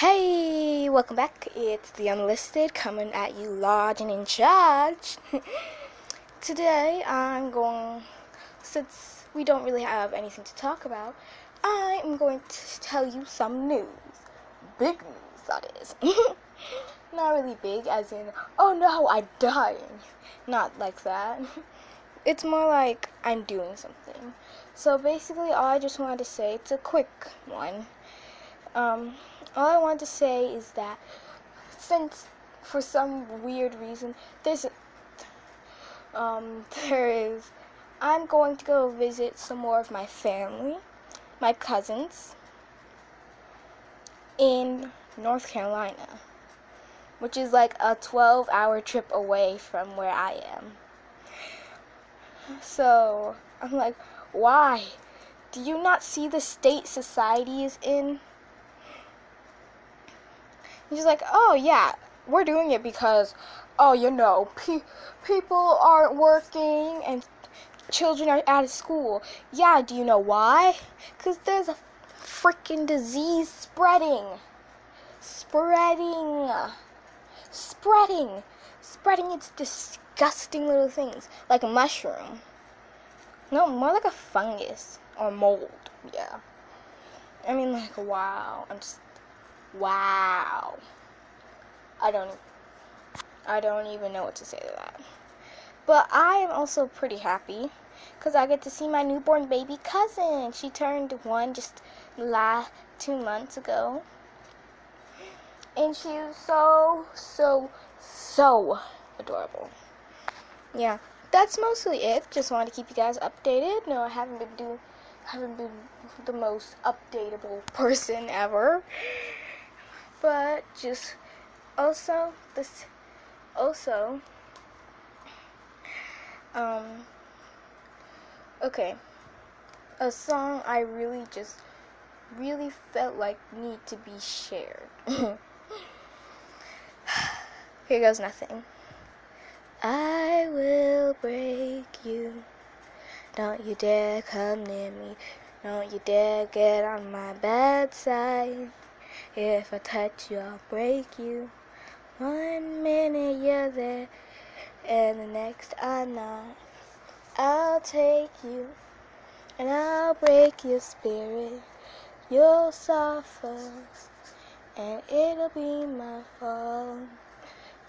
Hey, welcome back. It's the Unlisted coming at you large and in charge. Today I'm going, since we don't really have anything to talk about, I am going to tell you some news. Big news, that is. Not really big, as in, oh no, I'm dying. Not like that. It's more like I'm doing something. So basically, all I just wanted to say, it's a quick one. Um, all I want to say is that since for some weird reason there's um there is I'm going to go visit some more of my family, my cousins in North Carolina, which is like a 12-hour trip away from where I am. So, I'm like, why? Do you not see the state society is in? He's like, oh yeah, we're doing it because, oh, you know, pe- people aren't working and children are out of school. Yeah, do you know why? Because there's a freaking disease spreading. Spreading. Spreading. Spreading its disgusting little things. Like a mushroom. No, more like a fungus or mold. Yeah. I mean, like, wow. I'm just Wow. I don't I don't even know what to say to that. But I am also pretty happy because I get to see my newborn baby cousin. She turned one just last two months ago. And she is so, so, so adorable. Yeah, that's mostly it. Just wanted to keep you guys updated. No, I haven't been doing, haven't been the most updatable person ever but just also this also um okay a song I really just really felt like need to be shared. Here goes nothing. I will break you. Don't you dare come near me. Don't you dare get on my bad side if I touch you, I'll break you. One minute you're there, and the next I'm not. I'll take you, and I'll break your spirit. You'll suffer, and it'll be my fault.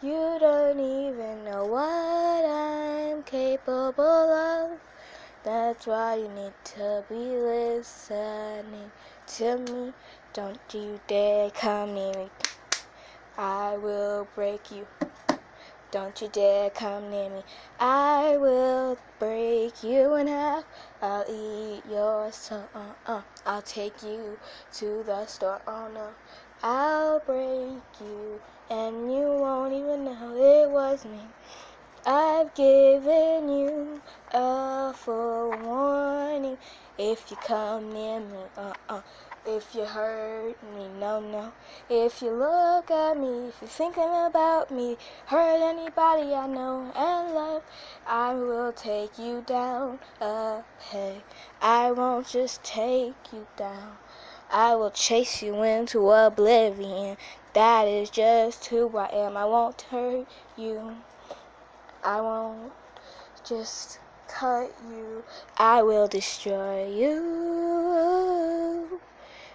You don't even know what I'm capable of. That's why you need to be listening to me. Don't you dare come near me. I will break you. Don't you dare come near me. I will break you in half. I'll eat your soul. Uh, uh. I'll take you to the store. Oh no. I'll break you, and you won't even know it was me. I've given you a full warning. If you come near me, uh uh. If you hurt me, no, no. If you look at me, if you're thinking about me, hurt anybody I know and love, I will take you down peg. I won't just take you down. I will chase you into oblivion. That is just who I am. I won't hurt you. I won't just cut you. I will destroy you.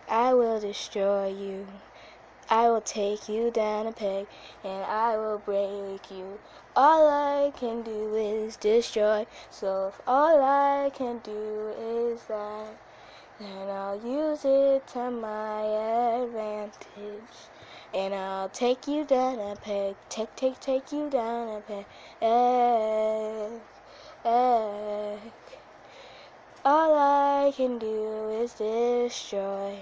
I will destroy you. I will take you down a peg and I will break you. All I can do is destroy. So if all I can do is that, then I'll use it to my advantage. And I'll take you down a peg. Take, take, take you down a peg. Egg, egg. All I can do is destroy.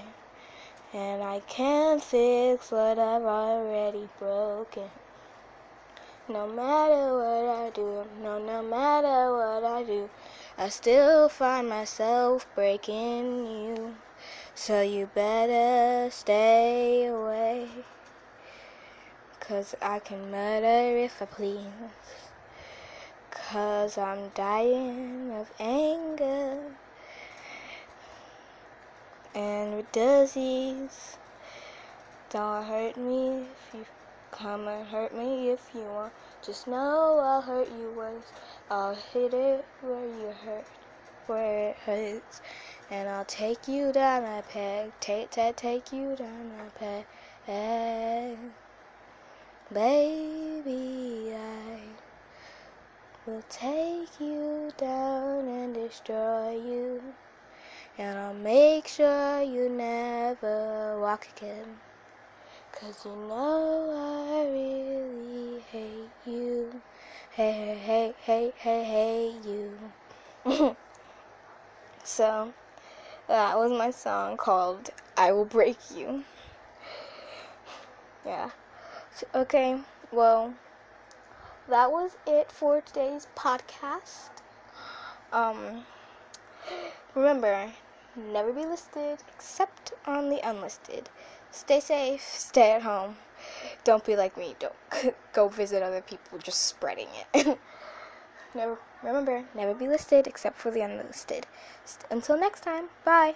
And I can't fix what I've already broken. No matter what I do, no, no matter what I do, I still find myself breaking you. So you better stay away. Cause I can murder if I please. Cause I'm dying of anger and with disease. Don't hurt me if you come and hurt me if you want. Just know I'll hurt you worse. I'll hit it where you hurt, where it hurts. And I'll take you down a peg, take, take, take you down a peg. Baby, I will take you down and destroy you. And I'll make sure you never walk again. Cause you know I really hate you. Hey, hey, hey, hey, hey, you. so, that was my song called I Will Break You. Yeah. So, okay, well, that was it for today's podcast. Um, remember, never be listed except on the unlisted. Stay safe, stay at home. Don't be like me. Don't go visit other people just spreading it. never remember, never be listed except for the unlisted. Until next time, bye.